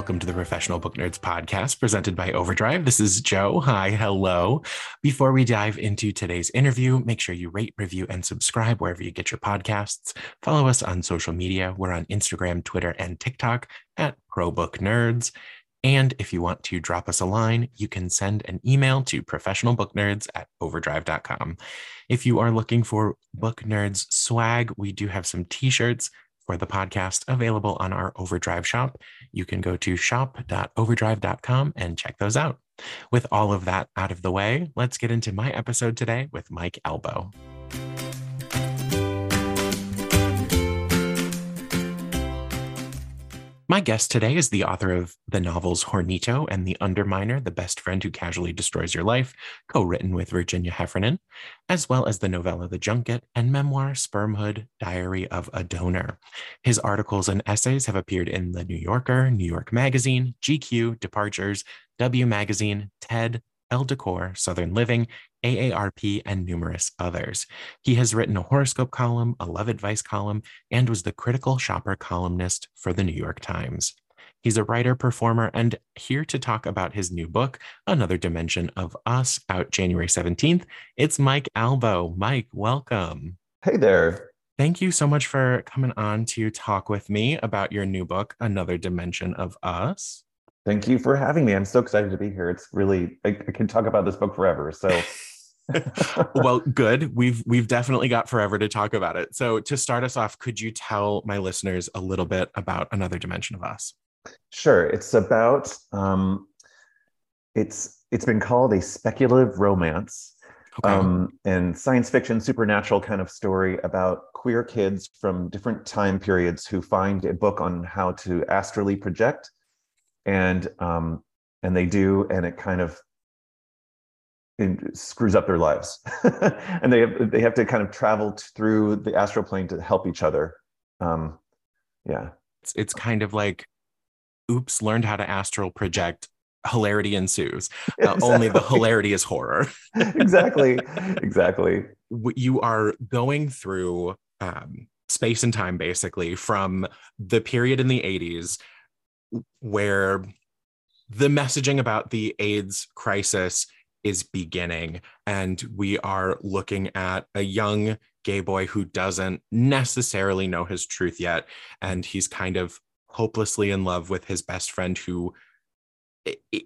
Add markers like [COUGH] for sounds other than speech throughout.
Welcome to the Professional Book Nerds podcast presented by Overdrive. This is Joe. Hi, hello. Before we dive into today's interview, make sure you rate, review, and subscribe wherever you get your podcasts. Follow us on social media. We're on Instagram, Twitter, and TikTok at ProBook Nerds. And if you want to drop us a line, you can send an email to professionalbooknerds at overdrive.com. If you are looking for Book Nerds swag, we do have some t shirts for the podcast available on our Overdrive shop. You can go to shop.overdrive.com and check those out. With all of that out of the way, let's get into my episode today with Mike Albo. My guest today is the author of the novels Hornito and The Underminer, The Best Friend Who Casually Destroys Your Life, co written with Virginia Heffernan, as well as the novella The Junket and memoir Spermhood Diary of a Donor. His articles and essays have appeared in The New Yorker, New York Magazine, GQ, Departures, W Magazine, TED, Elle Decor, Southern Living, AARP, and numerous others. He has written a horoscope column, a love advice column, and was the critical shopper columnist for the New York Times. He's a writer, performer, and here to talk about his new book, Another Dimension of Us, out January 17th. It's Mike Albo. Mike, welcome. Hey there. Thank you so much for coming on to talk with me about your new book, Another Dimension of Us. Thank you for having me. I'm so excited to be here. It's really I, I can talk about this book forever. So [LAUGHS] well, good. We've we've definitely got forever to talk about it. So to start us off, could you tell my listeners a little bit about Another Dimension of Us? Sure. It's about um it's it's been called a speculative romance. Okay. Um, and science fiction, supernatural kind of story about queer kids from different time periods who find a book on how to astrally project and um, and they do, and it kind of it screws up their lives, [LAUGHS] and they have, they have to kind of travel through the astral plane to help each other. Um, yeah, it's it's kind of like, oops, learned how to astral project. Hilarity ensues. [LAUGHS] Uh, exactly. Only the hilarity is horror. [LAUGHS] exactly, exactly. You are going through um, space and time, basically, from the period in the '80s where the messaging about the AIDS crisis is beginning. And we are looking at a young gay boy who doesn't necessarily know his truth yet. And he's kind of hopelessly in love with his best friend who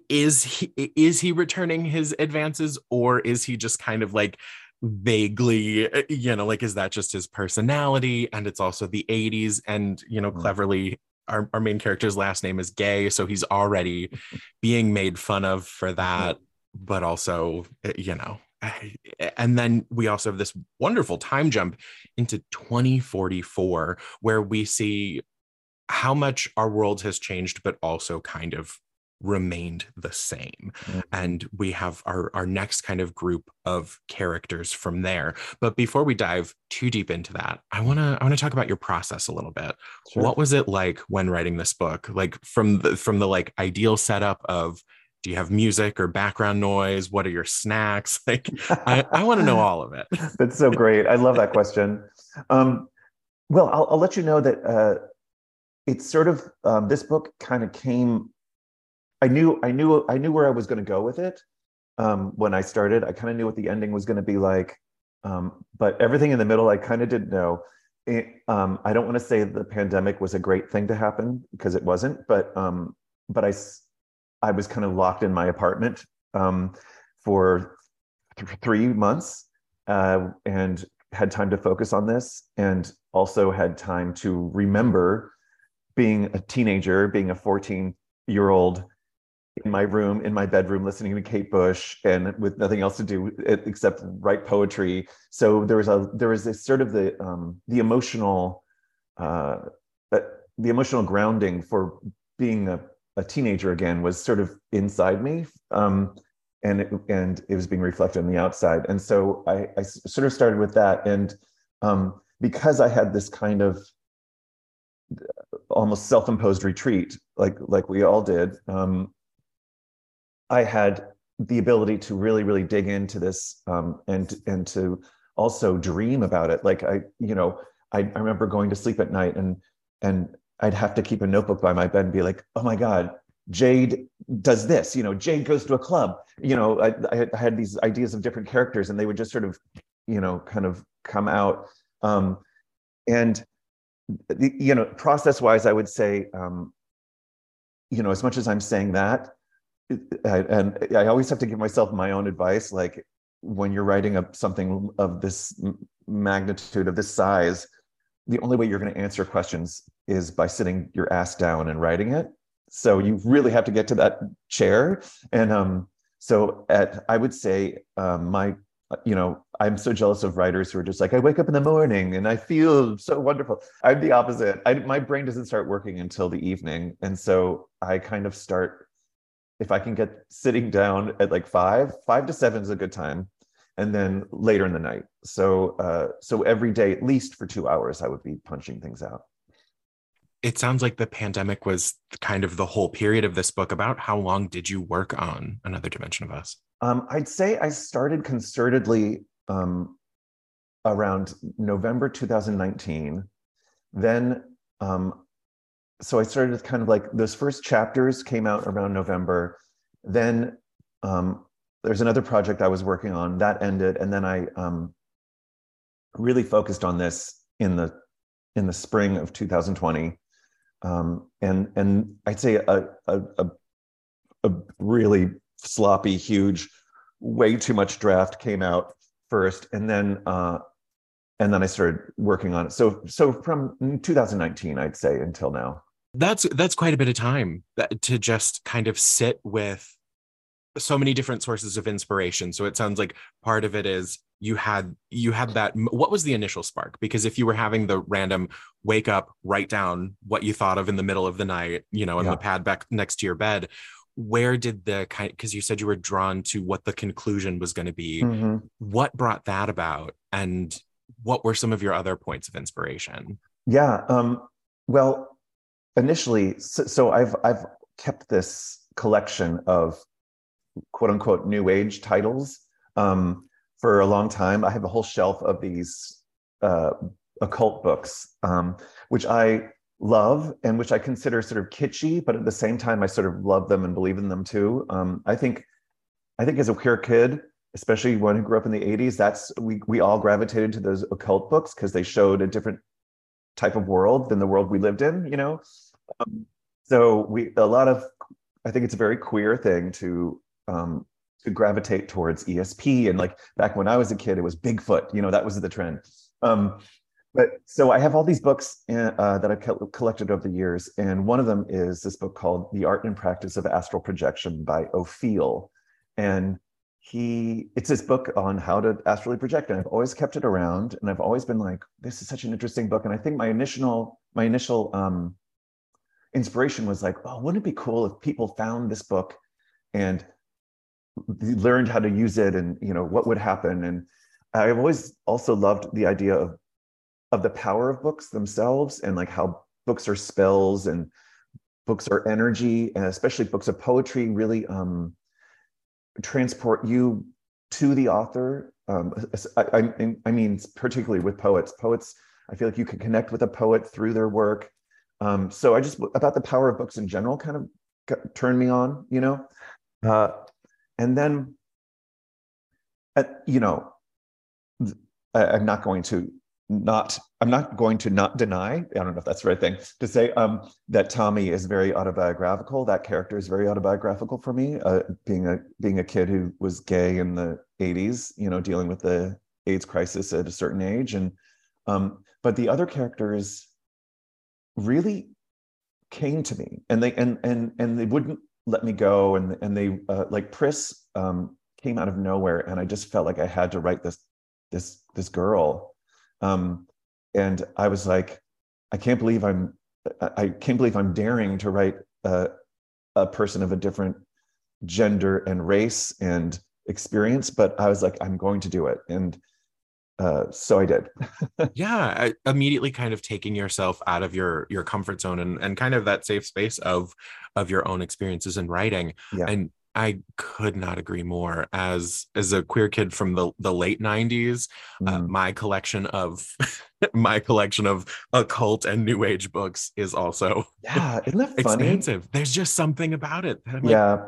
is he is he returning his advances or is he just kind of like vaguely you know like is that just his personality and it's also the 80s and you know mm-hmm. cleverly our, our main character's last name is gay so he's already being made fun of for that but also eh, you know and then we also have this wonderful time jump into 2044 where we see how much our world has changed but also kind of remained the same. Mm-hmm. and we have our our next kind of group of characters from there. But before we dive too deep into that i want to i want to talk about your process a little bit. Sure. what was it like when writing this book? Like from the from the like ideal setup of do you have music or background noise? What are your snacks? [LAUGHS] Like i, I want to know all of it. [LAUGHS] That's so great. I love that question. Um, well I'll, I'll, let you know that uh, it's sort of um, this book kind of came I knew I knew I knew where I was going to go with it um, when I started. I kind of knew what the ending was going to be like, um, but everything in the middle I kind of didn't know. It, um, I don't want to say the pandemic was a great thing to happen because it wasn't, but um, but I I was kind of locked in my apartment um, for th- three months uh, and had time to focus on this, and also had time to remember being a teenager, being a 14 year old in my room, in my bedroom, listening to Kate Bush, and with nothing else to do except write poetry. So there was a there was this sort of the um, the emotional uh, uh, the emotional grounding for being a, a teenager again was sort of inside me. Um, and it, and it was being reflected on the outside. And so I, I sort of started with that. And um, because I had this kind of almost self-imposed retreat, like like we all did, um, I had the ability to really, really dig into this um, and and to also dream about it. Like I, you know, I, I remember going to sleep at night and and I'd have to keep a notebook by my bed and be like, oh my God, Jade does this, you know, Jade goes to a club. You know, I, I had these ideas of different characters and they would just sort of, you know, kind of come out. Um, and, you know, process wise, I would say, um, you know, as much as I'm saying that, I, and I always have to give myself my own advice. Like when you're writing up something of this magnitude, of this size, the only way you're going to answer questions is by sitting your ass down and writing it. So you really have to get to that chair. And um, so at I would say um, my you know I'm so jealous of writers who are just like I wake up in the morning and I feel so wonderful. I'm the opposite. I, my brain doesn't start working until the evening, and so I kind of start if I can get sitting down at like five, five to seven is a good time and then later in the night. So uh, so every day, at least for two hours, I would be punching things out. It sounds like the pandemic was kind of the whole period of this book. About how long did you work on Another Dimension of Us? Um, I'd say I started concertedly um, around November 2019. Then, um, so I started with kind of like those first chapters came out around November. Then um, there's another project I was working on that ended, and then I um, really focused on this in the in the spring of 2020, um, and and I'd say a, a, a a really sloppy, huge, way too much draft came out first, and then uh, and then I started working on it. So so from 2019, I'd say until now. That's that's quite a bit of time to just kind of sit with so many different sources of inspiration so it sounds like part of it is you had you had that what was the initial spark because if you were having the random wake up write down what you thought of in the middle of the night you know in yeah. the pad back next to your bed where did the kind because you said you were drawn to what the conclusion was going to be mm-hmm. what brought that about and what were some of your other points of inspiration yeah um well initially so, so i've i've kept this collection of quote unquote new age titles um, for a long time. I have a whole shelf of these uh, occult books, um, which I love and which I consider sort of kitschy, but at the same time, I sort of love them and believe in them too. Um, I think, I think as a queer kid, especially one who grew up in the 80s, that's we we all gravitated to those occult books because they showed a different type of world than the world we lived in, you know. Um, so we a lot of I think it's a very queer thing to um, to gravitate towards ESP. And like back when I was a kid, it was Bigfoot. You know, that was the trend. Um, but so I have all these books uh, that I've collected over the years, and one of them is this book called "The Art and Practice of Astral Projection" by Ophiel, and he it's this book on how to astrally project, and I've always kept it around, and I've always been like, this is such an interesting book, and I think my initial my initial um, inspiration was like, oh, wouldn't it be cool if people found this book and learned how to use it and you know what would happen? And i've always also loved the idea of of the power of books themselves and like how books are spells and books are energy and especially books of poetry really um transport you to the author um I, I, I mean particularly with poets. Poets i feel like you can connect with a poet through their work. Um so i just about the power of books in general kind of got, turned me on you know? Uh and then uh, you know i'm not going to not i'm not going to not deny i don't know if that's the right thing to say um, that tommy is very autobiographical. That character is very autobiographical for me uh, being a being a kid who was gay in the 80s you know dealing with the aids crisis at a certain age. And um, but the other characters really came to me and they and and and they wouldn't let me go and and they uh, like Pris um, came out of nowhere and I just felt like I had to write this this this girl um, and I was like I can't believe I'm I can't believe I'm daring to write a, a person of a different gender and race and experience but I was like I'm going to do it and uh, so I did. [LAUGHS] yeah, I, immediately kind of taking yourself out of your your comfort zone and and kind of that safe space of of your own experiences in writing. Yeah. And I could not agree more. As as a queer kid from the the late '90s, uh, mm. uh, my collection of [LAUGHS] my collection of occult and new age books is also yeah, isn't that [LAUGHS] funny? expensive. There's just something about it. yeah,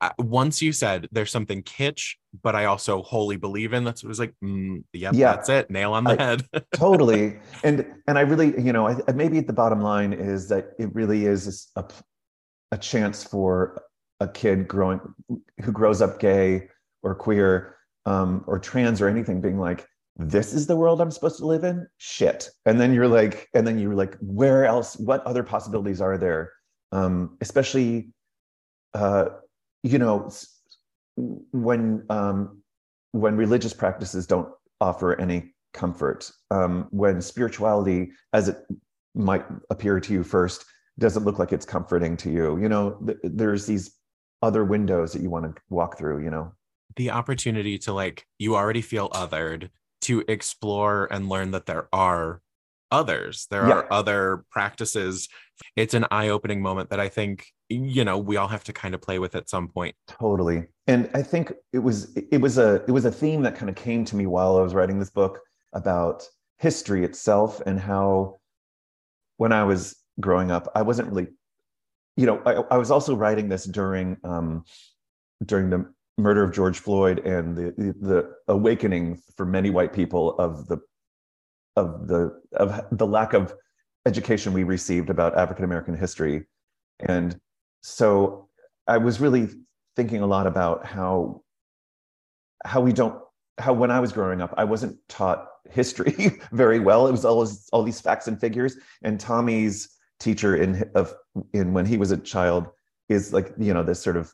I, once you said there's something kitsch, but I also wholly believe in. That's what it was like. Mm, yep, yeah, that's it. Nail on the I, head. [LAUGHS] totally. And and I really, you know, I, maybe the bottom line is that it really is a a chance for a kid growing who grows up gay or queer um, or trans or anything, being like, this is the world I'm supposed to live in. Shit. And then you're like, and then you're like, where else? What other possibilities are there? Um, especially. Uh, you know, when um, when religious practices don't offer any comfort, um, when spirituality, as it might appear to you first, doesn't look like it's comforting to you, you know, th- there's these other windows that you want to walk through, you know. The opportunity to like, you already feel othered, to explore and learn that there are others. There yeah. are other practices. It's an eye opening moment that I think, you know, we all have to kind of play with at some point. Totally. And I think it was it was a it was a theme that kind of came to me while I was writing this book about history itself and how when I was growing up, I wasn't really, you know, I, I was also writing this during um during the murder of George Floyd and the, the, the awakening for many white people of the of the of the lack of education we received about African American history, and so I was really thinking a lot about how how we don't how when I was growing up I wasn't taught history [LAUGHS] very well. It was always all these facts and figures, and Tommy's teacher in of in when he was a child is like you know this sort of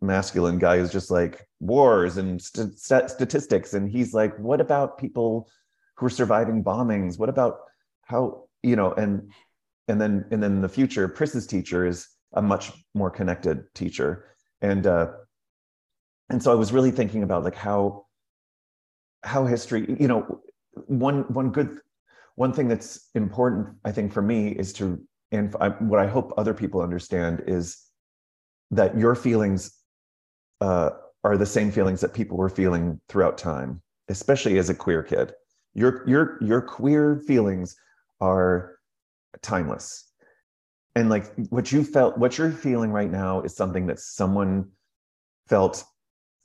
masculine guy who's just like wars and st- statistics. And he's like what about people who are surviving bombings? What about how you know and and then and then the future pris's teacher is a much more connected teacher. And uh and so i was really thinking about like how how history you know one one good one thing that's important i think for me is to and I, what i hope other people understand is that your feelings uh, are the same feelings that people were feeling throughout time especially as a queer kid. Your your your queer feelings are timeless. And like what you felt what you're feeling right now is something that someone felt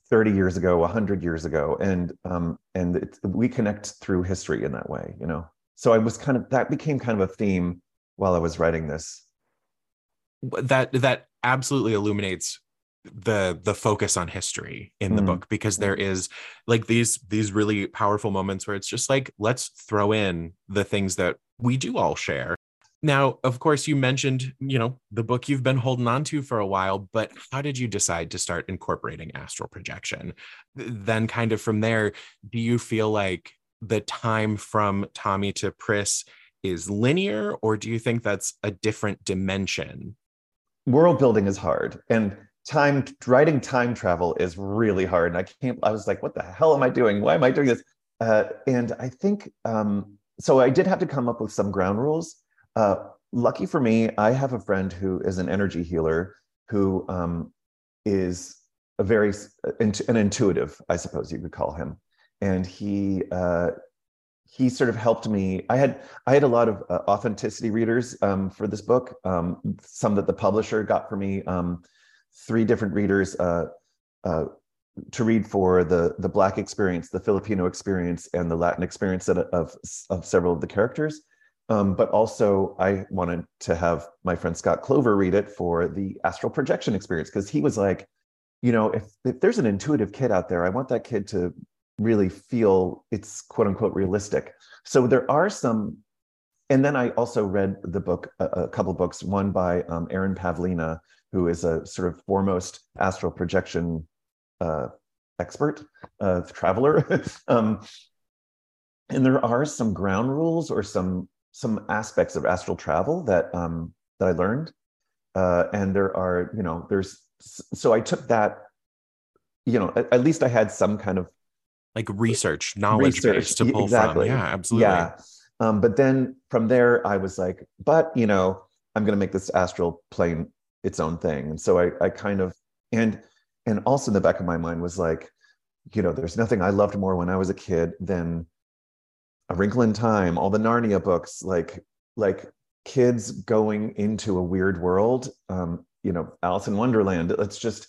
30 years ago 100 years ago and um and we connect through history in that way you know? So i was kind of that became kind of a theme while i was writing this. That that absolutely illuminates the the focus on history in the mm. book because there is like these these really powerful moments where it's just like let's throw in the things that we do all share. Now of course you mentioned you know the book you've been holding on to for a while but how did you decide to start incorporating astral projection? Then kind of from there do you feel like the time from tommy to pris is linear or do you think that's a different dimension? World building is hard and time writing time travel is really hard and i can't i was like what the hell am i doing? Why am i doing this? Uh, and i think um, so i did have to come up with some ground rules. Uh, lucky for me i have a friend who is an energy healer who um, is a very an intuitive i suppose you could call him. And he uh, he sort of helped me i had i had a lot of uh, authenticity readers um, for this book um, some that the publisher got for me um, three different readers uh, uh, to read for the the Black experience, the Filipino experience, and the Latin experience of of, of several of the characters. Um, but also, I wanted to have my friend Scott Clover read it for the astral projection experience because he was like, you know, if if there's an intuitive kid out there, I want that kid to really feel it's quote unquote realistic. So there are some and then I also read the book, a, a couple books, one by um, Erin Pavlina, who is a sort of foremost astral projection uh, expert, uh, traveler. [LAUGHS] um, and there are some ground rules or some some aspects of astral travel that um, that I learned, uh, and there are you know there's so I took that, you know at, at least I had some kind of like research knowledge research, base to pull exactly. from. Yeah, absolutely. Yeah, um, but then from there I was like, but you know I'm going to make this astral plane its own thing, and so I I kind of and and also in the back of my mind was like, you know, there's nothing I loved more when I was a kid than a Wrinkle in Time, all the Narnia books, like like kids going into a weird world. Um, you know, Alice in Wonderland. It's just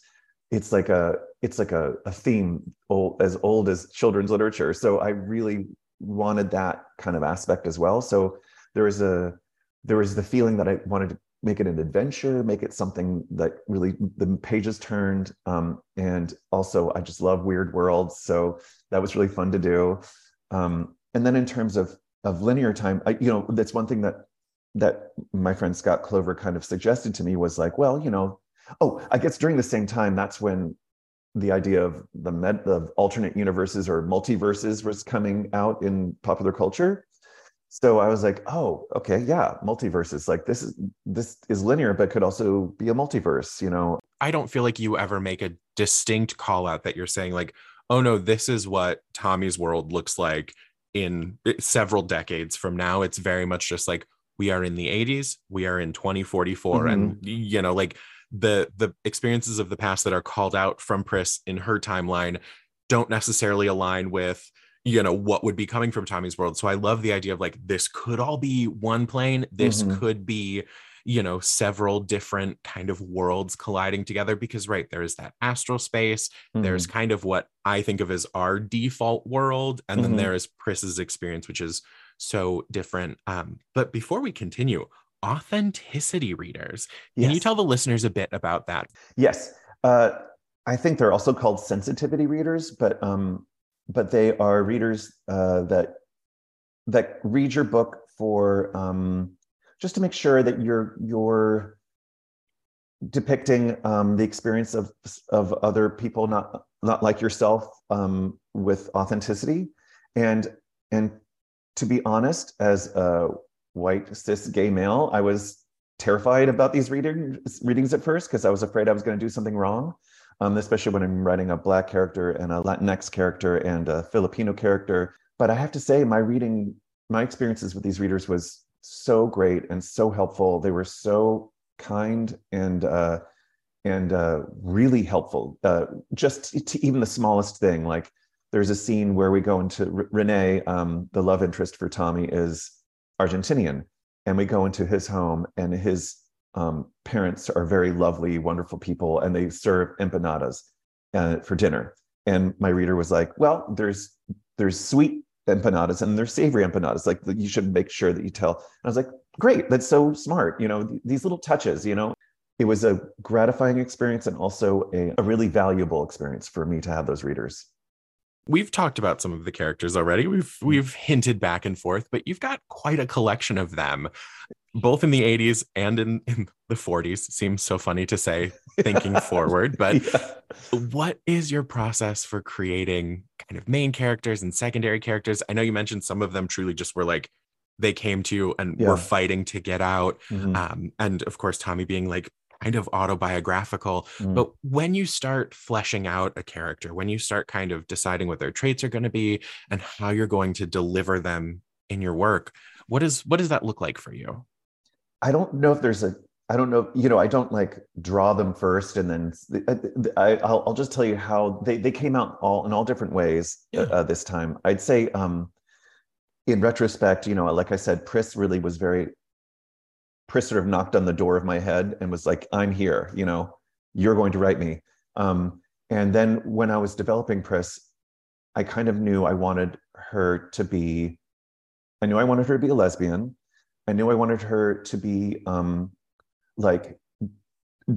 it's like a it's like a, a theme old, as old as children's literature. So I really wanted that kind of aspect as well. So there was a there was the feeling that I wanted to make it an adventure, make it something that really the pages turned. Um, and also, I just love weird worlds, so that was really fun to do. Um, and then in terms of of linear time, I, you know, that's one thing that that my friend Scott Clover kind of suggested to me was like, well, you know, oh, I guess during the same time, that's when the idea of the med of alternate universes or multiverses was coming out in popular culture. So I was like, oh, okay, yeah, multiverses. Like this is this is linear, but could also be a multiverse, you know. I don't feel like you ever make a distinct call out that you're saying like, oh no, this is what Tommy's world looks like in several decades from now. It's very much just like we are in the 80s, we are in 2044, mm-hmm. and you know, like the the experiences of the past that are called out from Pris in her timeline don't necessarily align with you know what would be coming from Tommy's world. So I love the idea of like this could all be one plane. This mm-hmm. could be you know several different kind of worlds colliding together because right there is that astral space mm-hmm. there's kind of what i think of as our default world and mm-hmm. then there is pris's experience which is so different um, but before we continue authenticity readers. Can yes. you tell the listeners a bit about that? Yes. Uh, i think they're also called sensitivity readers but um, but they are readers uh, that that read your book for um, just to make sure that you're you're depicting um, the experience of of other people not not like yourself um, with authenticity. And and to be honest as a white cis gay male i was terrified about these readings readings at first because i was afraid i was going to do something wrong um, especially when i'm writing a black character and a latinx character and a filipino character but i have to say my reading my experiences with these readers was so great and so helpful. They were so kind and uh, and uh, really helpful. Uh, just to even the smallest thing, like there's a scene where we go into R- Renee, um, the love interest for Tommy is Argentinian, and we go into his home, and his um, parents are very lovely, wonderful people, and they serve empanadas uh, for dinner. And my reader was like, "Well, there's there's sweet empanadas and they're savory empanadas. Like you should make sure that you tell. And I was like, great, that's so smart. You know, these little touches, you know, it was a gratifying experience and also a, a really valuable experience for me to have those readers. We've talked about some of the characters already. We've mm. we've hinted back and forth, but you've got quite a collection of them both in the 80s and in, in the 40s seems so funny to say [LAUGHS] thinking forward but [LAUGHS] yeah. what is your process for creating kind of main characters and secondary characters i know you mentioned some of them truly just were like they came to you and yeah. were fighting to get out mm-hmm. um, and of course tommy being like kind of autobiographical mm. but when you start fleshing out a character when you start kind of deciding what their traits are going to be and how you're going to deliver them in your work what is what does that look like for you I don't know if there's a I don't know, you know, I don't like draw them first and then I, will I'll just tell you how they, they came out all in all different ways yeah. uh, this time. I'd say um, in retrospect, you know, like I said, Pris really was very, Pris sort of knocked on the door of my head and was like, I'm here, you know, you're going to write me. Um, and then when I was developing Pris, I kind of knew I wanted her to be, I knew I wanted her to be a lesbian. I knew I wanted her to be um, like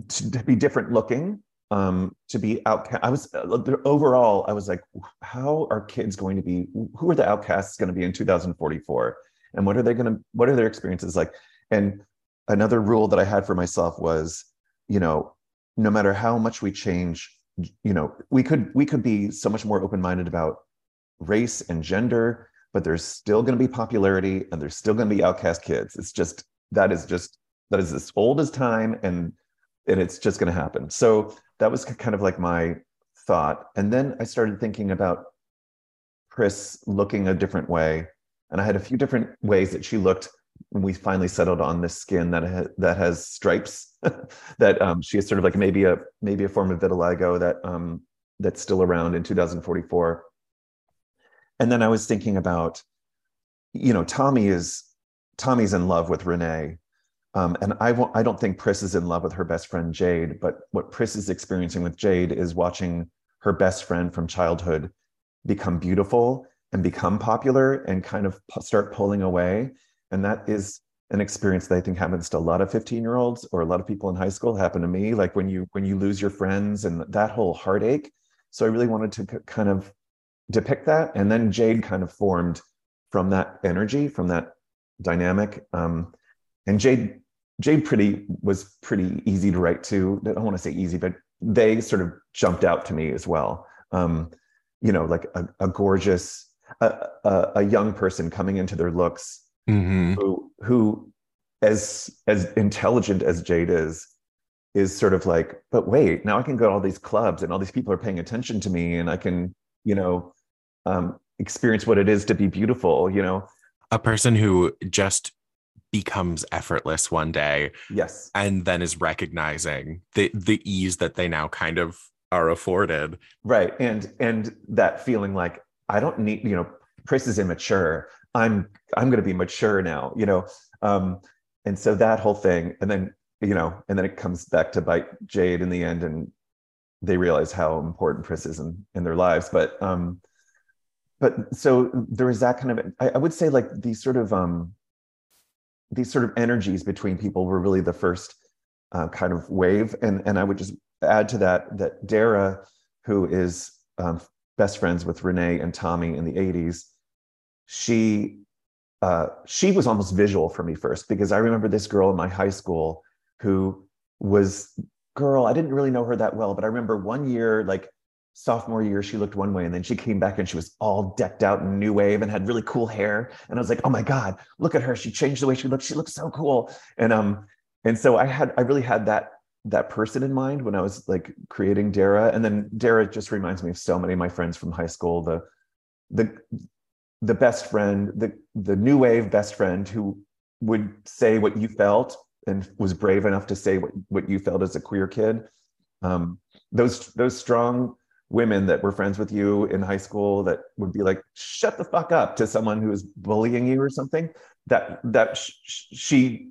to be different looking, um, to be outcast. I was uh, overall, I was like, how are kids going to be? Who are the outcasts going to be in 2044? And what are they going to? What are their experiences like? And another rule that I had for myself was, you know, no matter how much we change, you know, we could we could be so much more open-minded about race and gender, but there's still going to be popularity and there's still going to be outcast kids. It's just that is just that is as old as time and and it's just going to happen. So that was kind of like my thought. And then I started thinking about Pris looking a different way. And I had a few different ways that she looked we finally settled on this skin that ha- that has stripes [LAUGHS] that um, she is sort of like maybe a maybe a form of vitiligo that um, that's still around in 2044 and then i was thinking about you know tommy is tommy's in love with renee um, and I don't think Pris is in love with her best friend Jade, but what Pris is experiencing with Jade is watching her best friend from childhood become beautiful and become popular and kind of start pulling away. And that is an experience that I think happens to a lot of 15 year olds or a lot of people in high school happen to me. Like when you when you lose your friends and that whole heartache. So I really wanted to kind of depict that. And then Jade kind of formed from that energy, from that dynamic. Um, and Jade Jade pretty was pretty easy to write to. I don't want to say easy, but they sort of jumped out to me as well. Um, you know, like a, a gorgeous, a, a, a, young person coming into their looks, mm-hmm. who who as as intelligent as Jade is, is sort of like, but wait, now I can go to all these clubs and all these people are paying attention to me, and I can, you know, um, experience what it is to be beautiful. You know, a person who just becomes effortless one day yes and then is recognizing the the ease that they now kind of are afforded right and and that feeling like i don't need you know pris is immature i'm i'm going to be mature now you know um and so that whole thing and then you know and then it comes back to bite jade in the end and they realize how important Pris is in, in their lives but um but so there is that kind of I, I would say like these sort of um these sort of energies between people were really the first uh, kind of wave. And, and I would just add to that that Dara, who is um, best friends with Renee and Tommy in the 80s, she uh, she was almost visual for me first because I remember this girl in my high school who was girl. I didn't really know her that well, but I remember one year like sophomore year she looked one way and then she came back and she was all decked out in new wave and had really cool hair. And i was like oh my god look at her. She changed the way she looked. She looks so cool. And um and so i had i really had that that person in mind when i was like creating dara. And then dara just reminds me of so many of my friends from high school the the the best friend the the new wave best friend who would say what you felt and was brave enough to say what, what you felt as a queer kid. Um, those those strong women that were friends with you in high school that would be like shut the fuck up to someone who is bullying you or something that that sh- she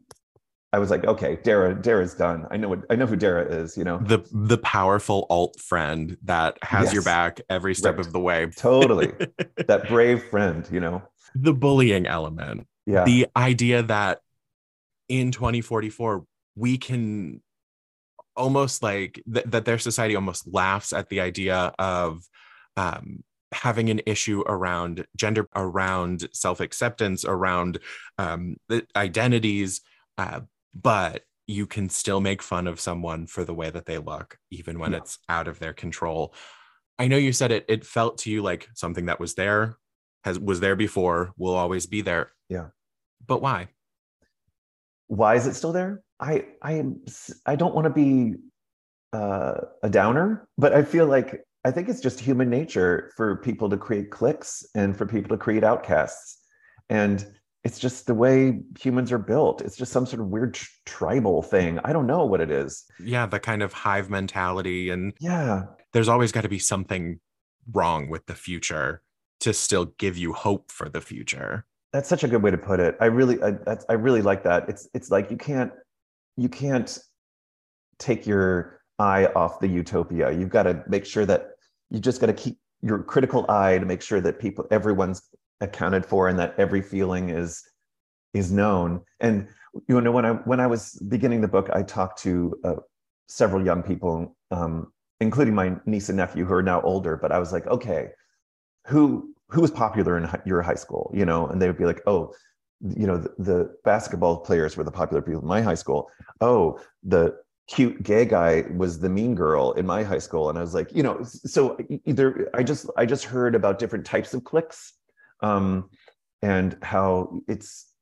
I was like, okay, Dara, Dara's done. I know what I know who Dara is, you know. The the powerful alt friend that has yes. your back every step right. of the way. Totally. [LAUGHS] that brave friend, you know. The bullying element. Yeah. The idea that in 2044 we can almost like th- that their society almost laughs at the idea of um, having an issue around gender, around self acceptance, around um, the identities, uh, but you can still make fun of someone for the way that they look, even when yeah. it's out of their control. I know you said it. It felt to you like something that was there, has was there before, will always be there. Yeah, but why? Why is it still there? I I am I don't want to be uh, a downer, but I feel like I think it's just human nature for people to create cliques and for people to create outcasts, and it's just the way humans are built. It's just some sort of weird tribal thing. I don't know what it is. Yeah, the kind of hive mentality, and yeah, there's always got to be something wrong with the future to still give you hope for the future. That's such a good way to put it. I really, I, I really like that. It's, it's like you can't you can't take your eye off the utopia. You've got to make sure that you just got to keep your critical eye to make sure that people, everyone's accounted for, and that every feeling is is known. And you know, when I when I was beginning the book, I talked to uh, several young people, um, including my niece and nephew who are now older. But I was like, okay, who who was popular in your high school? You know, and they would be like, oh, you know the, the, basketball players were the popular people in my high school oh the cute gay guy was the mean girl in my high school and i was like you know so either i just i just heard about different types of cliques um, and how it's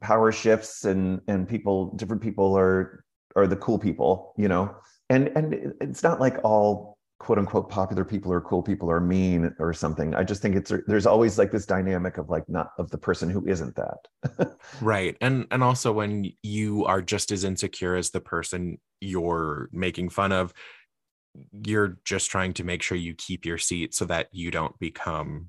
power shifts and and people different people are are the cool people you know? And and it's not like all quote unquote popular people or cool people are mean or something. I just think it's there's always like this dynamic of like not of the person who isn't that. [LAUGHS] Right. And and also when you are just as insecure as the person you're making fun of you're just trying to make sure you keep your seat so that you don't become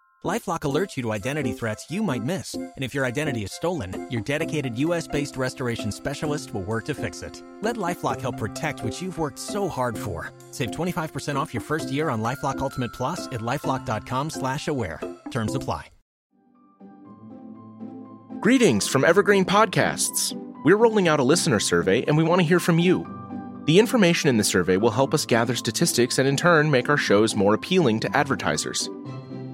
Lifelock alerts you to identity threats you might miss. And if your identity is stolen, your dedicated US based restoration specialist will work to fix it. Let Lifelock help protect what you've worked so hard for. Save 25% off your first year on Lifelock Ultimate Plus at lifelock.com slash aware. Terms apply. Greetings from Evergreen Podcasts. We're rolling out a listener survey and we want to hear from you. The information in the survey will help us gather statistics and in turn make our shows more appealing to advertisers.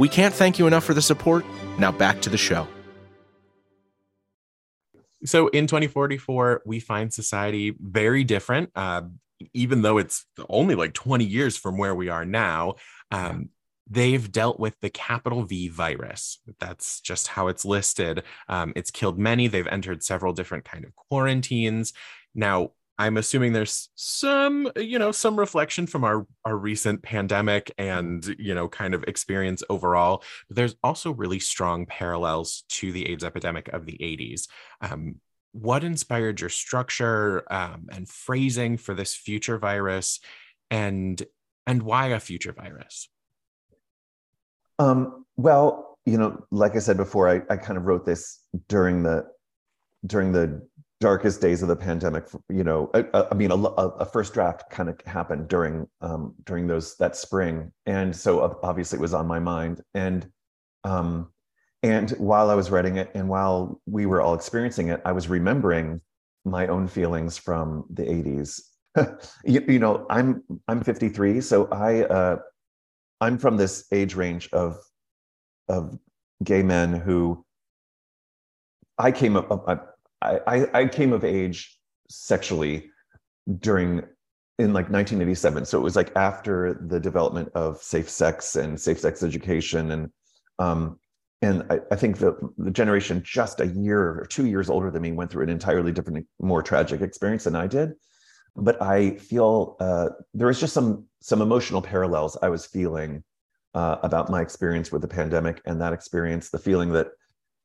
We can't thank you enough for the support. Now back to the show. So in 2044, we find society very different. Uh, even though it's only like 20 years from where we are now, um, they've dealt with the capital V virus. That's just how it's listed. Um, it's killed many. They've entered several different kind of quarantines. Now, I'm assuming there's some, you know, some reflection from our our recent pandemic and you know, kind of experience overall. But there's also really strong parallels to the AIDS epidemic of the 80s. Um, what inspired your structure um, and phrasing for this future virus, and and why a future virus? Um, well, you know, like I said before, I, I kind of wrote this during the during the darkest days of the pandemic you know i, I mean a, a, first draft kind of happened during um, during those that spring. And so obviously it was on my mind. And um, and while i was writing it and while we were all experiencing it i was remembering my own feelings from the 80s [LAUGHS] you, you, know i'm i'm 53 so i uh, i'm from this age range of of gay men who i came up I, I came of age sexually during in like 1987 so it was like after the development of safe sex and safe sex education. And um and I, I, think the, the generation just a year or two years older than me went through an entirely different more tragic experience than i did. But i feel uh, there was just some some emotional parallels i was feeling uh, about my experience with the pandemic and that experience the feeling that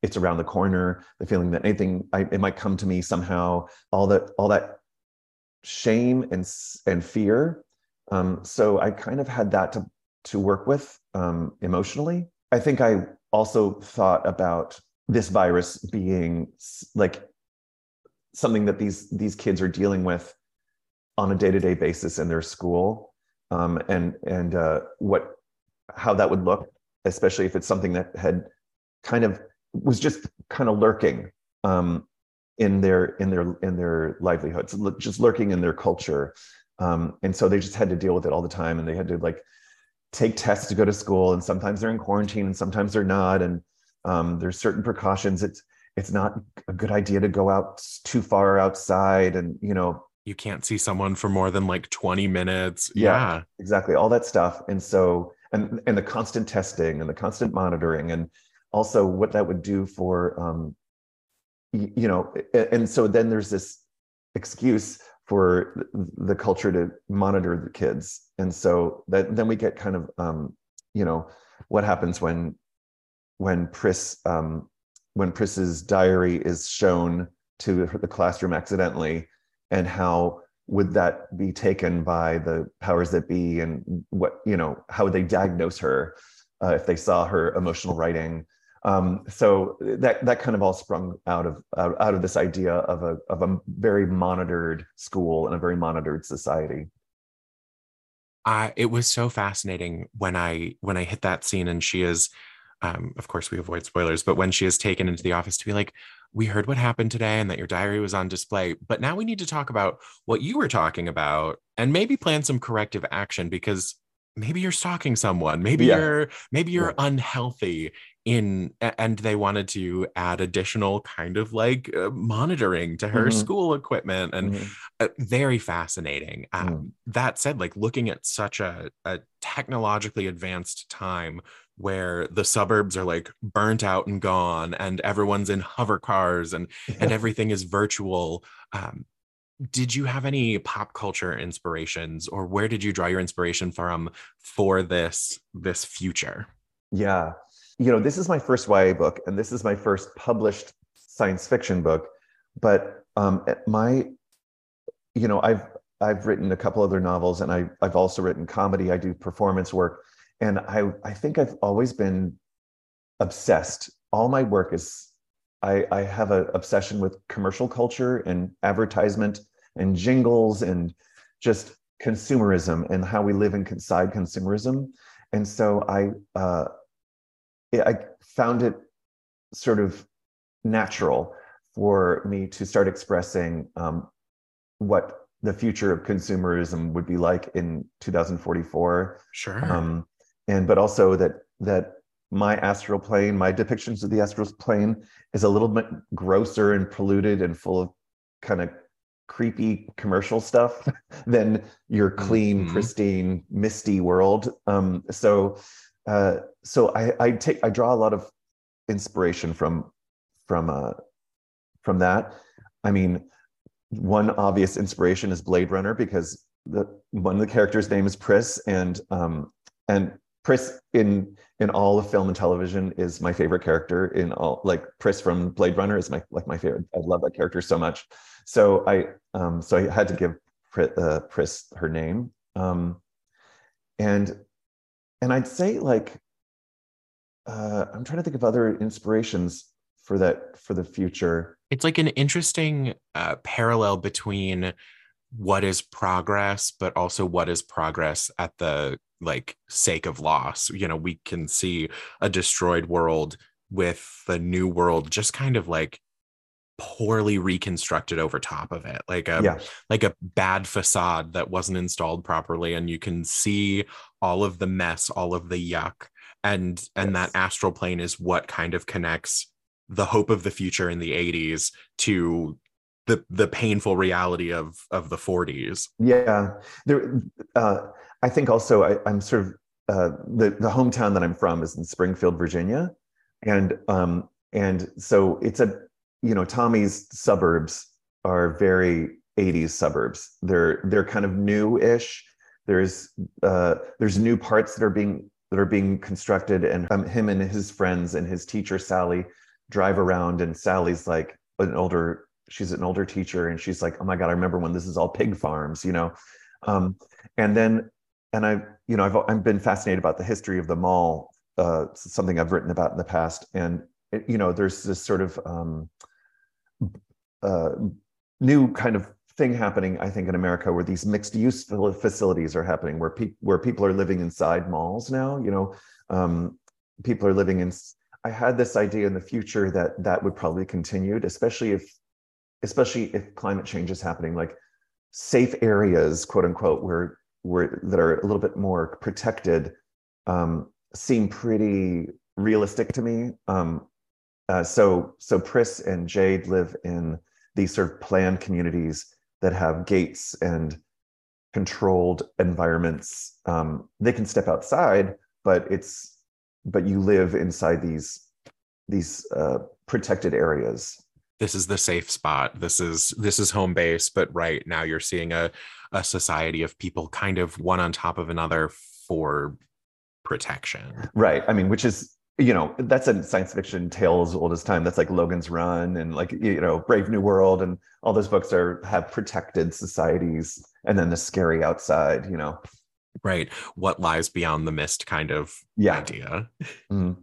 it's around the corner the feeling that anything I, it might come to me somehow all that all that shame and and fear. Um, so i kind of had that to to work with um, emotionally. I think i also thought about this virus being like something that these these kids are dealing with on a day-to-day basis in their school um, and and uh, what how that would look especially if it's something that had kind of was just kind of lurking um, in their in their in their livelihoods, just lurking in their culture, um, and so they just had to deal with it all the time, and they had to like take tests to go to school, and sometimes they're in quarantine, and sometimes they're not, and um, there's certain precautions. It's it's not a good idea to go out too far outside, and you know you can't see someone for more than like 20 minutes. Yeah, yeah, exactly, all that stuff, and so and and the constant testing and the constant monitoring and also what that would do for um, you know and so then there's this excuse for the culture to monitor the kids. And so that then we get kind of um, you know what happens when when pris um, when pris's diary is shown to the classroom accidentally and how would that be taken by the powers that be and what you know how would they diagnose her uh, if they saw her emotional writing um, so that that kind of all sprung out of out, of this idea of a of a very monitored school and a very monitored society uh, it was so fascinating when I when I hit that scene and she is, um, of course we avoid spoilers, but when she is taken into the office to be like, we heard what happened today and that your diary was on display, but now we need to talk about what you were talking about and maybe plan some corrective action because maybe you're stalking someone maybe yeah. you're maybe you're yeah. unhealthy in and they wanted to add additional kind of like uh, monitoring to her mm-hmm. school equipment and mm-hmm. uh, very fascinating um, mm. that said like looking at such a, a technologically advanced time where the suburbs are like burnt out and gone and everyone's in hover cars and and [LAUGHS] everything is virtual um, did you have any pop culture inspirations or where did you draw your inspiration from for this this future yeah you know, this is my first YA book, and this is my first published science fiction book. But um, my, you know, I've I've written a couple other novels, and I I've also written comedy. I do performance work, and I I think I've always been obsessed. All my work is I I have an obsession with commercial culture and advertisement and jingles and just consumerism and how we live inside consumerism. And so I uh, I found it sort of natural for me to start expressing um, what the future of consumerism would be like in 2044. Sure. Um, and but also that that my astral plane, my depictions of the astral plane, is a little bit grosser and polluted and full of kind of creepy commercial stuff [LAUGHS] than your clean, mm-hmm. pristine, misty world. Um, so uh, so I, I take I draw a lot of inspiration from from uh, from that. I mean, one obvious inspiration is Blade Runner because the one of the characters' name is Pris, and um, and Pris in in all of film and television is my favorite character. In all, like Pris from Blade Runner is my like my favorite. I love that character so much. So I um, so I had to give Pris, uh, Pris her name. Um, and and I'd say like uh, I'm trying to think of other inspirations for that for the future. It's like an interesting uh, parallel between what is progress, but also what is progress at the like sake of loss. You know, we can see a destroyed world with the new world just kind of like poorly reconstructed over top of it like a yeah. like a bad facade that wasn't installed properly and you can see all of the mess all of the yuck and and yes. that astral plane is what kind of connects the hope of the future in the 80s to the the painful reality of of the 40s yeah there uh i think also I, i'm sort of uh the the hometown that i'm from is in springfield virginia and um and so it's a you know, Tommy's suburbs are very 80s suburbs. They're they're kind of new-ish. There's uh, there's new parts that are being that are being constructed, and um, him and his friends and his teacher Sally drive around, and Sally's like an older she's an older teacher, and she's like, oh my god, I remember when this is all pig farms, you know, um, and then and I you know I've I've been fascinated about the history of the mall, uh, something I've written about in the past, and it, you know there's this sort of um, uh, new kind of thing happening, I think, in America where these mixed use facilities are happening, where people where people are living inside malls now. You know, um, people are living in. I had this idea in the future that that would probably continue, especially if, especially if climate change is happening, like safe areas, quote unquote, where where that are a little bit more protected, um, seem pretty realistic to me. Um, uh, so so Pris and Jade live in these sort of planned communities that have gates and controlled environments. Um, they can step outside, but it's but you live inside these these uh, protected areas. This is the safe spot. This is this is home base. But right now, you're seeing a a society of people kind of one on top of another for protection. Right. I mean, which is you know that's a science fiction tale as old as time. That's like logan's run and like you know brave new world and all those books are have protected societies and then the scary outside you know? Right. What lies beyond the mist kind of Yeah. idea. Mhm.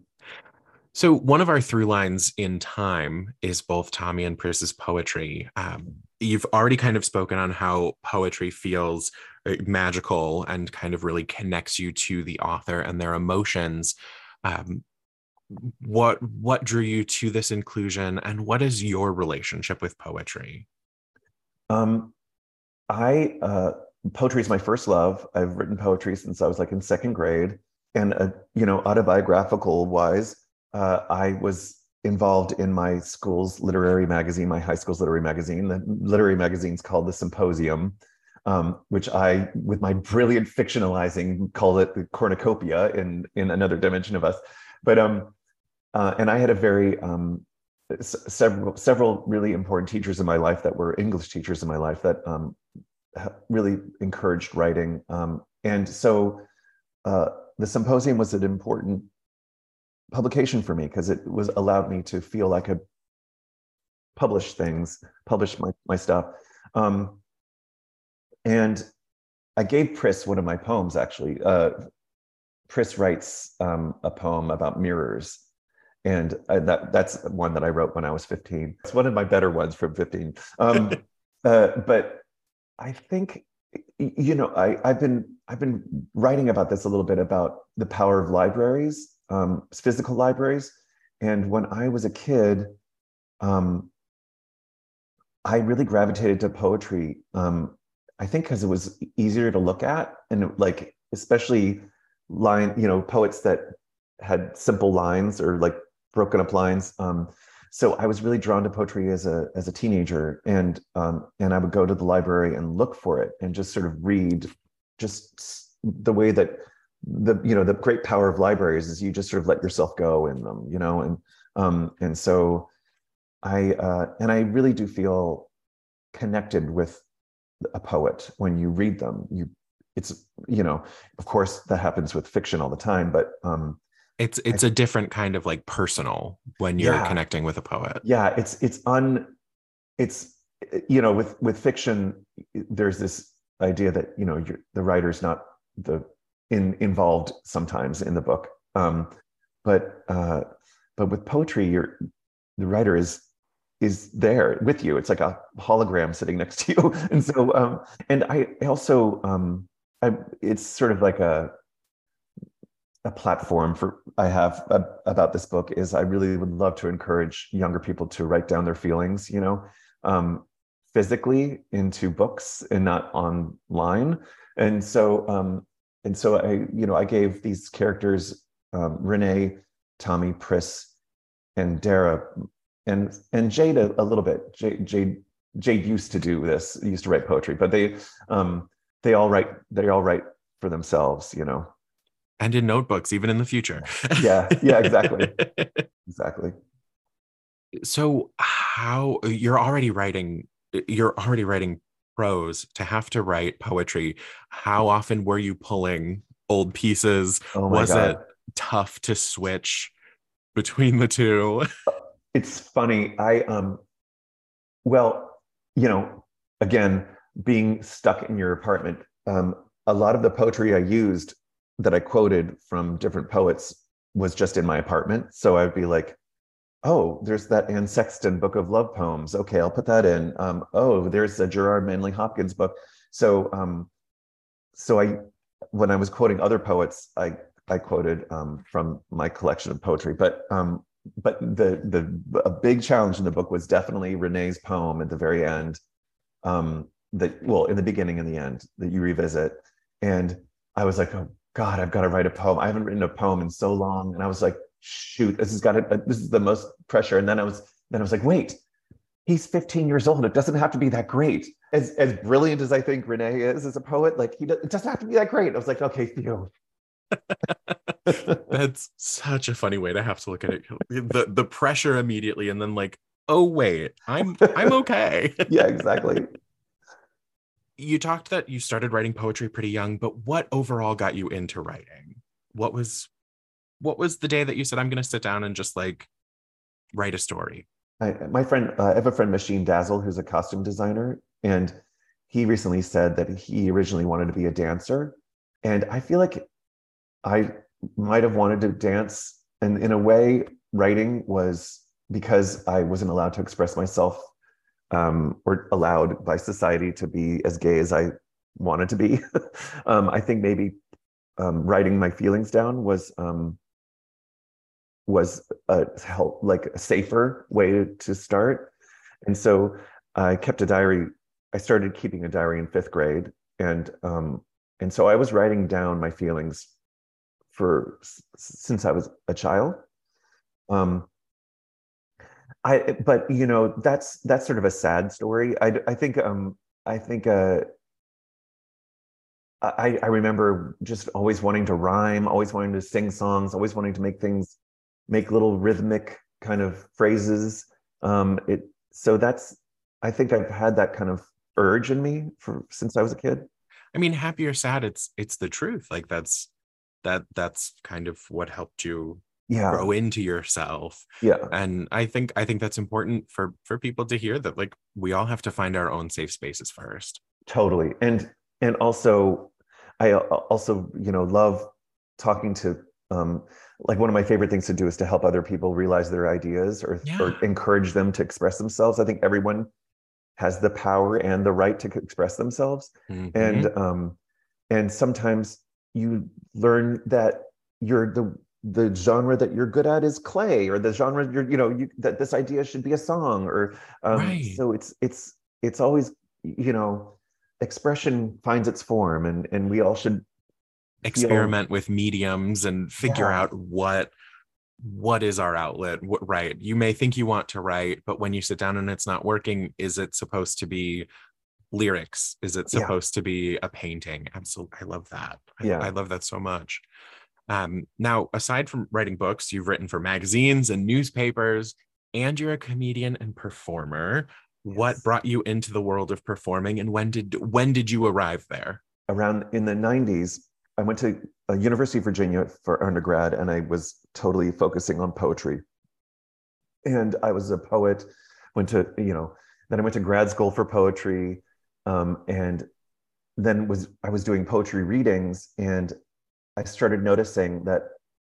so one of our through lines in time is both tommy and pris's poetry. Um, you've already kind of spoken on how poetry feels uh, magical and kind of really connects you to the author and their emotions. Um, what what drew you to this inclusion and what is your relationship with poetry Um, I uh, poetry is my first love. I've written poetry since I was like in second grade, and uh, you know, autobiographical wise, uh, I was involved in my school's literary magazine, my high school's literary magazine. The literary magazine's called the Symposium, um, which I, with my brilliant fictionalizing, call it the cornucopia in in another dimension of us. But um, uh, and I had a very um, s- several several really important teachers in my life that were English teachers in my life that um, really encouraged writing. Um, and so uh, the symposium was an important publication for me because it was allowed me to feel like I could publish things, publish my, my stuff. Um, and I gave Pris one of my poems actually. Uh, Pris writes um, a poem about mirrors and I, that that's one that I wrote when I was 15. It's one of my better ones from 15. Um, [LAUGHS] uh, but I think you know I, I've been I've been writing about this a little bit about the power of libraries, um, physical libraries, and when I was a kid, um, I really gravitated to poetry. Um, I think because it was easier to look at and like especially line you know poets that had simple lines or like broken up lines. Um, so I was really drawn to poetry as a as a teenager, and um, and I would go to the library and look for it and just sort of read, just the way that the you know the great power of libraries is you just sort of let yourself go in them, you know, and um, and so I uh, and I really do feel connected with a poet when you read them. You it's you know of course that happens with fiction all the time, but um, it's it's a different kind of like personal when you're Yeah. connecting with a poet. Yeah it's it's un it's you know with with fiction there's this idea that you know you're, the writer's not the in involved sometimes in the book. Um but uh but with poetry you're the writer is is there with you. It's like a hologram sitting next to you. [LAUGHS] And so um and i I also um i it's sort of like a a platform for I have a, about this book is I really would love to encourage younger people to write down their feelings, you know, um, physically into books and not online. And so, um, and so I, you know, I gave these characters um, Renee, Tommy, Pris, and Dara, and and Jade a, a little bit. Jade, Jade, Jade used to do this, used to write poetry, but they, um, they all write, they all write for themselves, you know. And in notebooks even in the future Yeah, yeah, exactly. [LAUGHS] Exactly. so how you're already writing you're already writing prose to have to write poetry how often were you pulling old pieces Oh was god. it tough to switch between the two [LAUGHS] It's funny. I um well, you know, again, being stuck in your apartment, um, a lot of the poetry I used that I quoted from different poets was just in my apartment. So I'd be like, oh, there's that Anne Sexton book of love poems. Okay, I'll put that in. Um, oh, there's a Gerard Manley Hopkins book. So um, so I when I was quoting other poets, I I quoted um, from my collection of poetry, but um, but the the a big challenge in the book was definitely Renee's poem at the very end. Um, that well, in the beginning and the end that you revisit, and I was like, oh God, I've got to write a poem. I haven't written a poem in so long, and I was like, shoot, this has got to. Uh, this is the most pressure. And then I was then I was like, wait, he's 15 years old. It doesn't have to be that great. As as brilliant as I think Renee is as a poet, like he does, it doesn't have to be that great. I was like, okay, Theo. [LAUGHS] that's such a funny way to have to look at it the the pressure immediately and then like oh wait i'm i'm okay [LAUGHS] yeah, exactly. You talked that you started writing poetry pretty young but what overall got you into writing? What was what was the day that you said i'm going to sit down and just like write a story I, my friend, uh, I have a friend, Machine Dazzle, who's a costume designer, and he recently said that he originally wanted to be a dancer, and I feel like I might have wanted to dance, and in a way, writing was because I wasn't allowed to express myself um, or allowed by society to be as gay as I wanted to be. [LAUGHS] um, I think maybe um, writing my feelings down was um, was a help like a safer way to, start. And so I kept a diary. I started keeping a diary in fifth grade, and um, and so I was writing down my feelings for since I was a child. Um, I but you know that's that's sort of a sad story. I I think um I think uh I I remember just always wanting to rhyme, always wanting to sing songs, always wanting to make things make little rhythmic kind of phrases. Um, it so that's I think I've had that kind of urge in me for since I was a kid. I mean, happy or sad, it's it's the truth. Like that's that that's kind of what helped you yeah. grow into yourself. Yeah. And I think I think that's important for for people to hear that like we all have to find our own safe spaces first. Totally. And and also I also, you know, love talking to um, like one of my favorite things to do is to help other people realize their ideas or, yeah. or encourage them to express themselves. I think everyone has the power and the right to express themselves, mm-hmm. and um, and sometimes you learn that you're the the genre that you're good at is clay or the genre you're you know you, that this idea should be a song or um, right. so it's it's it's always you know expression finds its form and and we all should experiment feel... with mediums and figure yeah. out what what is our outlet what, right you may think you want to write but when you sit down and it's not working is it supposed to be lyrics is it supposed yeah. to be a painting absolutely i love that yeah I, I love that so much um, now aside from writing books you've written for magazines and newspapers and you're a comedian and performer yes. what brought you into the world of performing and when did when did you arrive there around in the 90s I went to a University of Virginia for undergrad, and I was totally focusing on poetry. And I was a poet. Went to you know, then I went to grad school for poetry, um, and then was I was doing poetry readings, and I started noticing that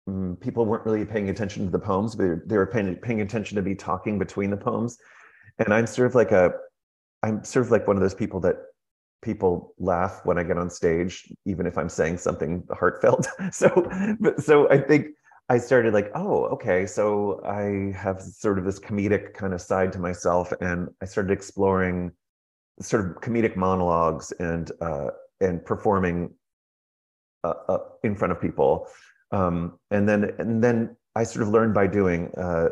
um, people weren't really paying attention to the poems, but they were paying, paying attention to me talking between the poems. And I'm sort of like a, I'm sort of like one of those people that people laugh when I get on stage, even if I'm saying something heartfelt. [LAUGHS] so, so I think I started like, oh, okay. So I have sort of this comedic kind of side to myself, and I started exploring sort of comedic monologues and uh, and performing uh, uh, in front of people. Um, and then and then I sort of learned by doing uh,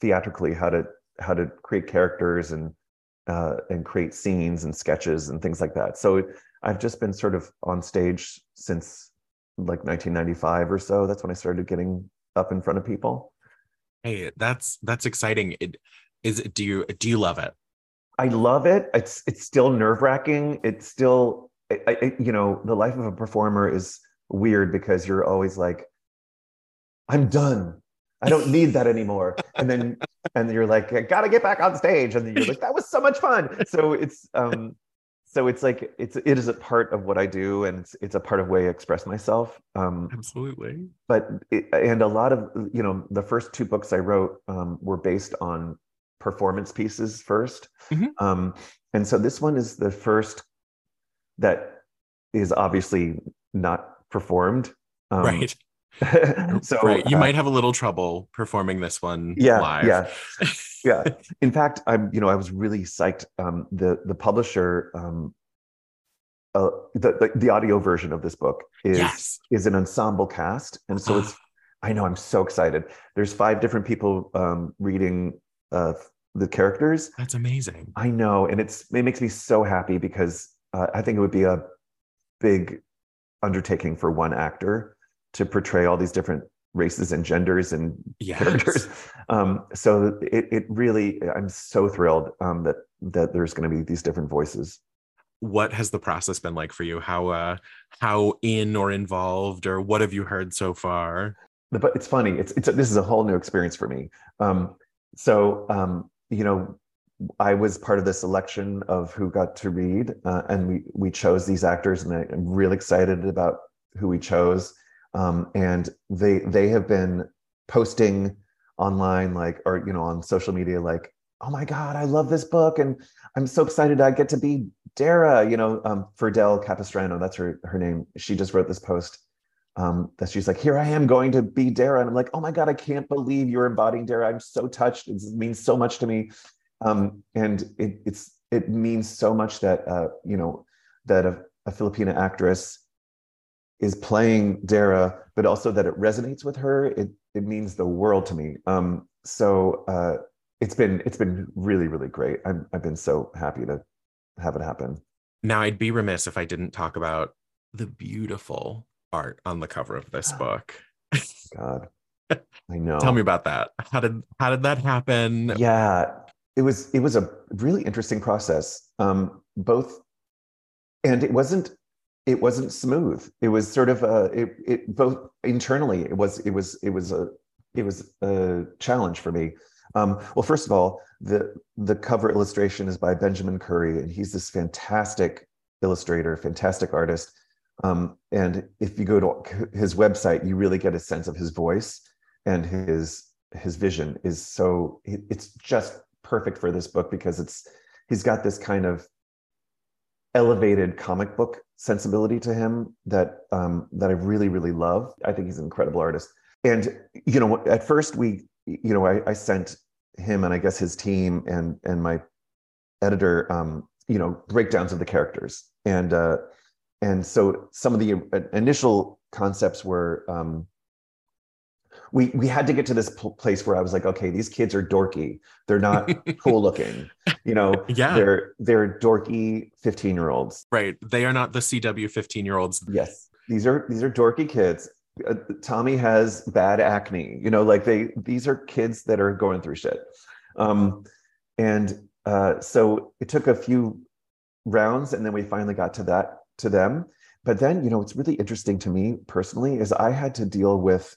theatrically how to how to create characters and uh, and create scenes and sketches and things like that. So I've just been sort of on stage since like 1995 or so. That's when I started getting up in front of people. Hey, that's that's exciting. It is. Do you do you love it? I love it. It's it's still nerve wracking. It's still, I, I, you know, the life of a performer is weird because you're always like, I'm done. I don't need that anymore. And then and you're like, I gotta get back on stage. And then you're like, that was so much fun. So it's um so it's like it's it is a part of what I do and it's, it's a part of way I express myself. Um absolutely. But it, and a lot of you know, the first two books I wrote um were based on performance pieces 1st mm-hmm. Um and so this one is the first that is obviously not performed. Um, right [LAUGHS] so right. you uh, might have a little trouble performing this one yeah live. yeah [LAUGHS] yeah in fact i'm you know i was really psyched um, the the publisher um, uh, the, the, the audio version of this book is yes. is an ensemble cast and so it's [GASPS] i know i'm so excited there's five different people um, reading uh, the characters that's amazing i know and it's it makes me so happy because uh, i think it would be a big undertaking for one actor to portray all these different races and genders and yes. characters. Um, so it, it really, I'm so thrilled um, that that there's going to be these different voices. What has the process been like for you? How uh, how in or involved, or what have you heard so far? but it's funny. It's it's a, this is a whole new experience for me. Um, so um, you know, I was part of the selection of who got to read, uh, and we we chose these actors, and I, am really excited about who we chose. Um, and they they have been posting online, like or you know on social media, like, oh my god, I love this book, and I'm so excited I get to be Dara. You know, um, Ferdel Capistrano, that's her her name. She just wrote this post um, that she's like, here I am going to be Dara. And I'm like, oh my God, I can't believe you're embodying Dara. I'm so touched. It means so much to me. Um, and it, it's, it means so much that, uh, you know, that a, a Filipina actress is playing Dara, but also that it resonates with her. It, it means the world to me. Um, so uh, it's been, it's been really, really great. I'm, I've been so happy to have it happen. Now I'd be remiss if I didn't talk about the beautiful art on the cover of this book. God, [LAUGHS] I know. Tell me about that. How did how did that happen? Yeah, it was it was a really interesting process. Um, both, and it wasn't it wasn't smooth. It was sort of a it, it both internally. It was it was it was a it was a challenge for me. Um, well, first of all, the the cover illustration is by Benjamin Curry, and he's this fantastic illustrator, fantastic artist. Um, and if you go to his website, you really get a sense of his voice and his his vision is so it's just perfect for this book because it's he's got this kind of elevated comic book sensibility to him that um, that I really really love. I think he's an incredible artist. And you know, at first we you know I, I sent him and I guess his team and and my editor um, you know breakdowns of the characters and uh, and so some of the initial concepts were um, we we had to get to this place where I was like, okay, these kids are dorky. They're not [LAUGHS] cool looking. You know, yeah, they're they're dorky fifteen year olds. Right. They are not the CW fifteen year olds. Yes, these are these are dorky kids. Uh, Tommy has bad acne. You know, like they these are kids that are going through shit. Um, and uh, so it took a few rounds, and then we finally got to that to them. But then, you know, what's really interesting to me personally is I had to deal with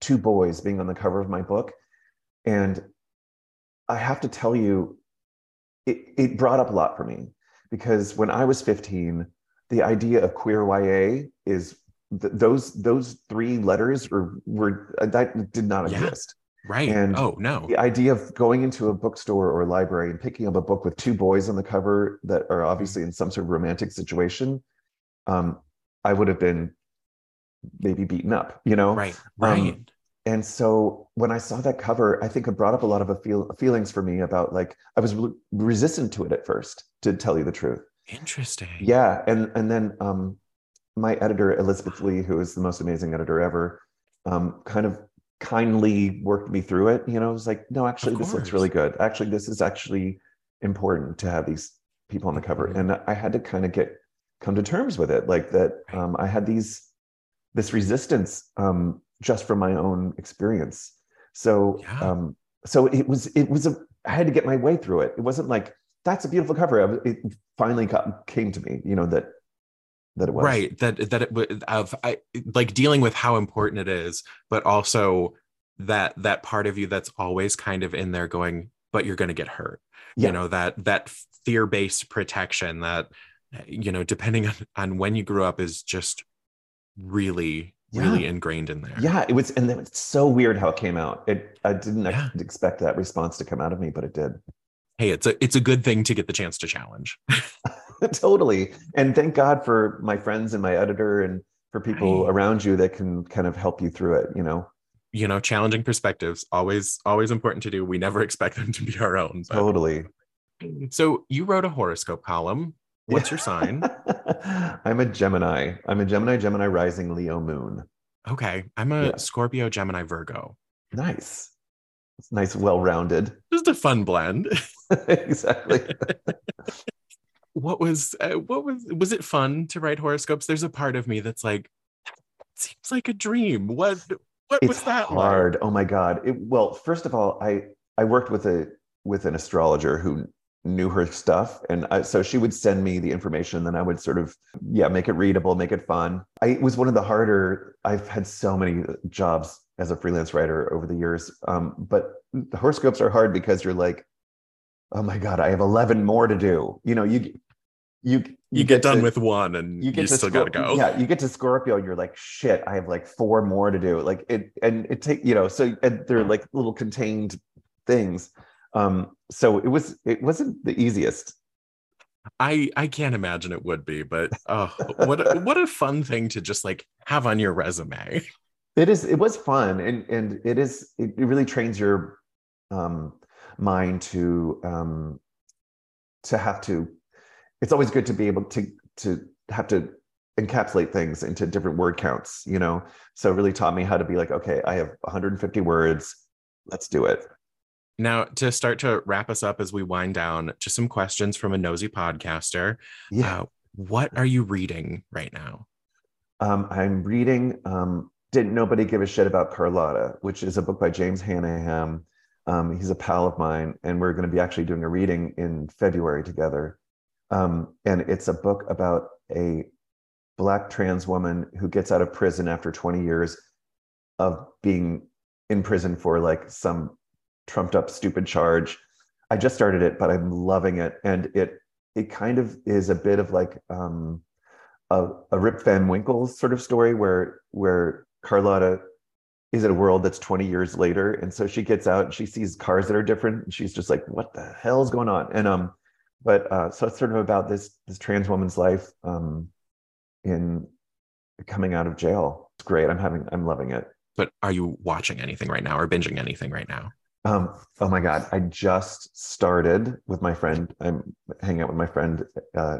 two boys being on the cover of my book. And I have to tell you, it, it brought up a lot for me because when I was 15, the idea of queer YA is th- those those three letters were were uh, that did not yeah. exist. Right. And oh no. The idea of going into a bookstore or a library and picking up a book with two boys on the cover that are obviously in some sort of romantic situation, um, I would have been maybe beaten up, you know? Right. Right. Um, and so when I saw that cover, I think it brought up a lot of a feel, feelings for me about like I was re- resistant to it at first, to tell you the truth. Interesting. Yeah, and and then um, my editor Elizabeth Lee, who is the most amazing editor ever, um, kind of kindly worked me through it. You know, it was like, no, actually, this looks really good. Actually, this is actually important to have these people on the cover. Mm-hmm. And I had to kind of get come to terms with it, like that. Um, I had these this resistance um, just from my own experience. So, yeah. um, so it was it was a I had to get my way through it. It wasn't like that's a beautiful cover. It finally got, came to me, you know that that it was right that that it of I like dealing with how important it is, but also that that part of you that's always kind of in there going, but you're going to get hurt. Yeah. You know that that fear based protection that you know depending on, on when you grew up is just really really yeah. ingrained in there. Yeah, it was, and it's so weird how it came out. It I didn't yeah. expect that response to come out of me, but it did. Hey, it's a it's a good thing to get the chance to challenge. [LAUGHS] [LAUGHS] totally. And thank God for my friends and my editor and for people right. around you that can kind of help you through it, you know. You know, challenging perspectives always always important to do. We never [LAUGHS] expect them to be our own. But... Totally. So you wrote a horoscope column. What's your sign? [LAUGHS] I'm a Gemini. I'm a Gemini, Gemini rising, Leo moon. Okay. I'm a yeah. Scorpio, Gemini, Virgo. Nice. It's nice, well rounded. Just a fun blend. [LAUGHS] exactly what was uh, what was was it fun to write horoscopes there's a part of me that's like seems like a dream what what it's was that hard like? oh my god it, well first of all i i worked with a with an astrologer who knew her stuff. And I, so she would send me the information and then i would sort of yeah make it readable make it fun. I, it was one of the harder i've had so many jobs as a freelance writer over the years. Um, but the horoscopes are hard because you're like oh my god i have 11 more to do. You know you you you, you get, get, done to, with one and you, get you still Scor- gotta go. yeah you get to scorpio and you're like shit i have like four more to do. Like it and it take you know so and they're like little contained things um, so it was it wasn't the easiest. I I can't imagine it would be, but oh, what what a fun thing to just like have on your resume. It is. It was fun, and and it is. It, it really trains your um, mind to um, to have to. It's always good to be able to to have to encapsulate things into different word counts. You know, so it really taught me how to be like, okay, I have 150 words. Let's do it. Now, to start to wrap us up as we wind down, just some questions from a nosy podcaster. Yeah. Uh, what are you reading right now? Um, I'm reading um, Didn't Nobody Give a Shit About Carlotta, which is a book by James Hannaham. Um, he's a pal of mine, and we're going to be actually doing a reading in February together. Um, and it's a book about a Black trans woman who gets out of prison after 20 years of being in prison for like some trumped up stupid charge. I just started it but i'm loving it. And it it kind of is a bit of like um a, a rip van winkle sort of story where where carlotta is in a world that's 20 years later. And so she gets out and she sees cars that are different. And she's just like what the hell's going on? And um but uh so it's sort of about this this trans woman's life um in coming out of jail. It's great. I'm having i'm loving it. But are you watching anything right now or binging anything right now um, oh my God. I just started with my friend. I'm hanging out with my friend uh,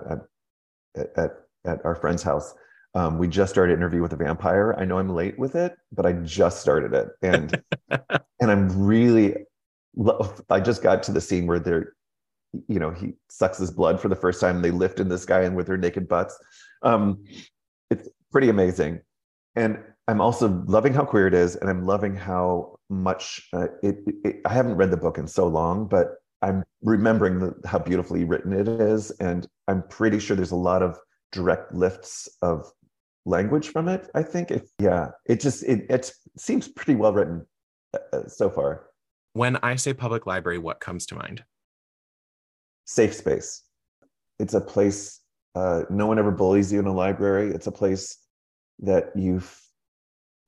at, at, at our friend's house. Um, we just started interview with a vampire. I know I'm late with it, but I just started it. And, [LAUGHS] and I'm really, I just got to the scene where they're, you know, he sucks his blood for the first time. They lift in this guy and with their naked butts. Um, it's pretty amazing. And I'm also loving how queer it is, and I'm loving how much uh, it, it, I haven't read the book in so long, but I'm remembering the, how beautifully written it is, and I'm pretty sure there's a lot of direct lifts of language from it. I think, if yeah, it just it, it seems pretty well written uh, uh, so far. When I say public library, what comes to mind? Safe space. It's a place. Uh, no one ever bullies you in a library. It's a place that you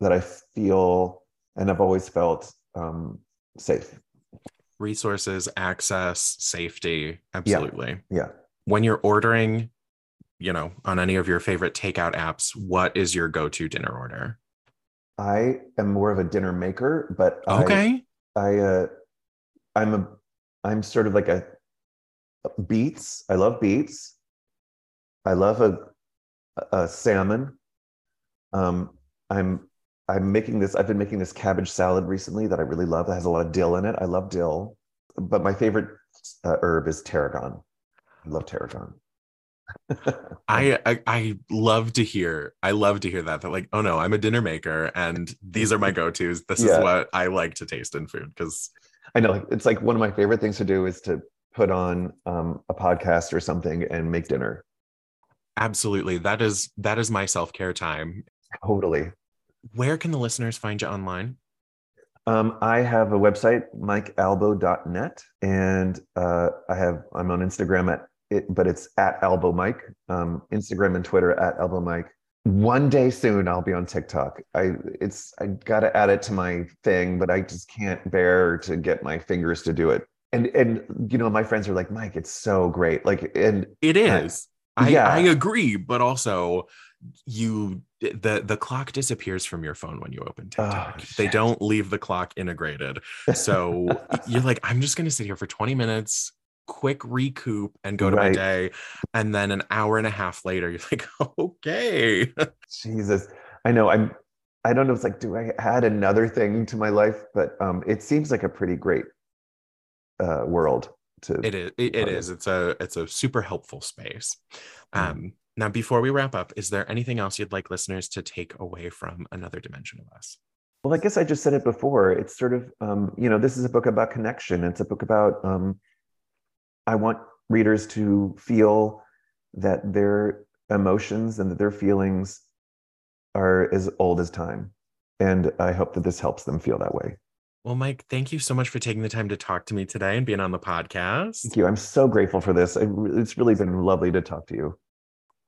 that I feel and I've always felt um, safe. Resources, access, safety, absolutely. Yeah. yeah. When you're ordering, you know, on any of your favorite takeout apps, what is your go-to dinner order? I am more of a dinner maker, but okay. I, I uh, I'm a I'm sort of like a beets. I love beets. I love a, a salmon. Um, I'm I'm making this, I've been making this cabbage salad recently that I really love that has a lot of dill in it. I love dill, but my favorite uh, herb is tarragon. I love tarragon. [LAUGHS] I, I, I love to hear I love to hear that that like oh no I'm a dinner maker and these are my [LAUGHS] go-tos this yeah. is what I like to taste in food because I know it's like one of my favorite things to do is to put on um, a podcast or something and make dinner absolutely that is that is my self-care time totally where can the listeners find you online? Um, I have a website, mikealbo.net, and uh, I have I'm on Instagram at it, but it's at Albo Mike. Um, Instagram and Twitter at Albo Mike. One day soon, I'll be on TikTok. I it's I got to add it to my thing, but I just can't bear to get my fingers to do it. And and you know, my friends are like, Mike, it's so great. Like, and it is. I, yeah. I agree, but also you the the clock disappears from your phone when you open TikTok. Oh, they don't leave the clock integrated. So [LAUGHS] you're like, I'm just gonna sit here for 20 minutes, quick recoup and go to right. my day. And then an hour and a half later, you're like, [LAUGHS] okay. Jesus. I know. I'm I don't know. It's like, do I add another thing to my life? But um, it seems like a pretty great uh, world to it is it, it is. It's a it's a super helpful space. Um now, before we wrap up, is there anything else you'd like listeners to take away from another dimension of us? Well, I guess I just said it before. It's sort of, um, you know, this is a book about connection. It's a book about um, I want readers to feel that their emotions and that their feelings are as old as time. And I hope that this helps them feel that way. Well, Mike, thank you so much for taking the time to talk to me today and being on the podcast. Thank you. I'm so grateful for this. It's really been lovely to talk to you.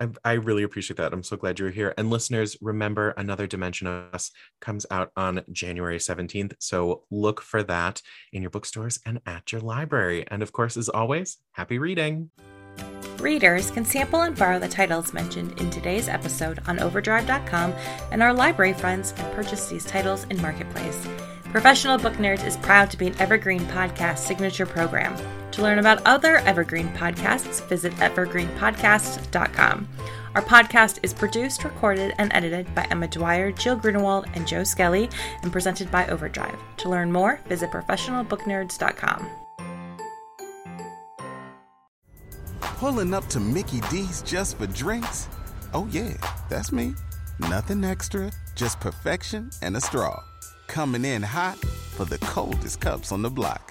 I, I, really appreciate that. I'm so glad you're here. And listeners, remember Another Dimension of Us comes out on January 17th. So look for that in your bookstores and at your library. And of course, as always, happy reading. Readers can sample and borrow the titles mentioned in today's episode on overdrive.com, and our library friends can purchase these titles in Marketplace. Professional Book Nerds is proud to be an Evergreen Podcast signature program. To learn about other Evergreen podcasts, visit evergreenpodcast.com. Our podcast is produced, recorded, and edited by Emma Dwyer, Jill Grunewald, and Joe Skelly, and presented by Overdrive. To learn more, visit professionalbooknerds.com. Pulling up to Mickey D's just for drinks? Oh, yeah, that's me. Nothing extra, just perfection and a straw. Coming in hot for the coldest cups on the block.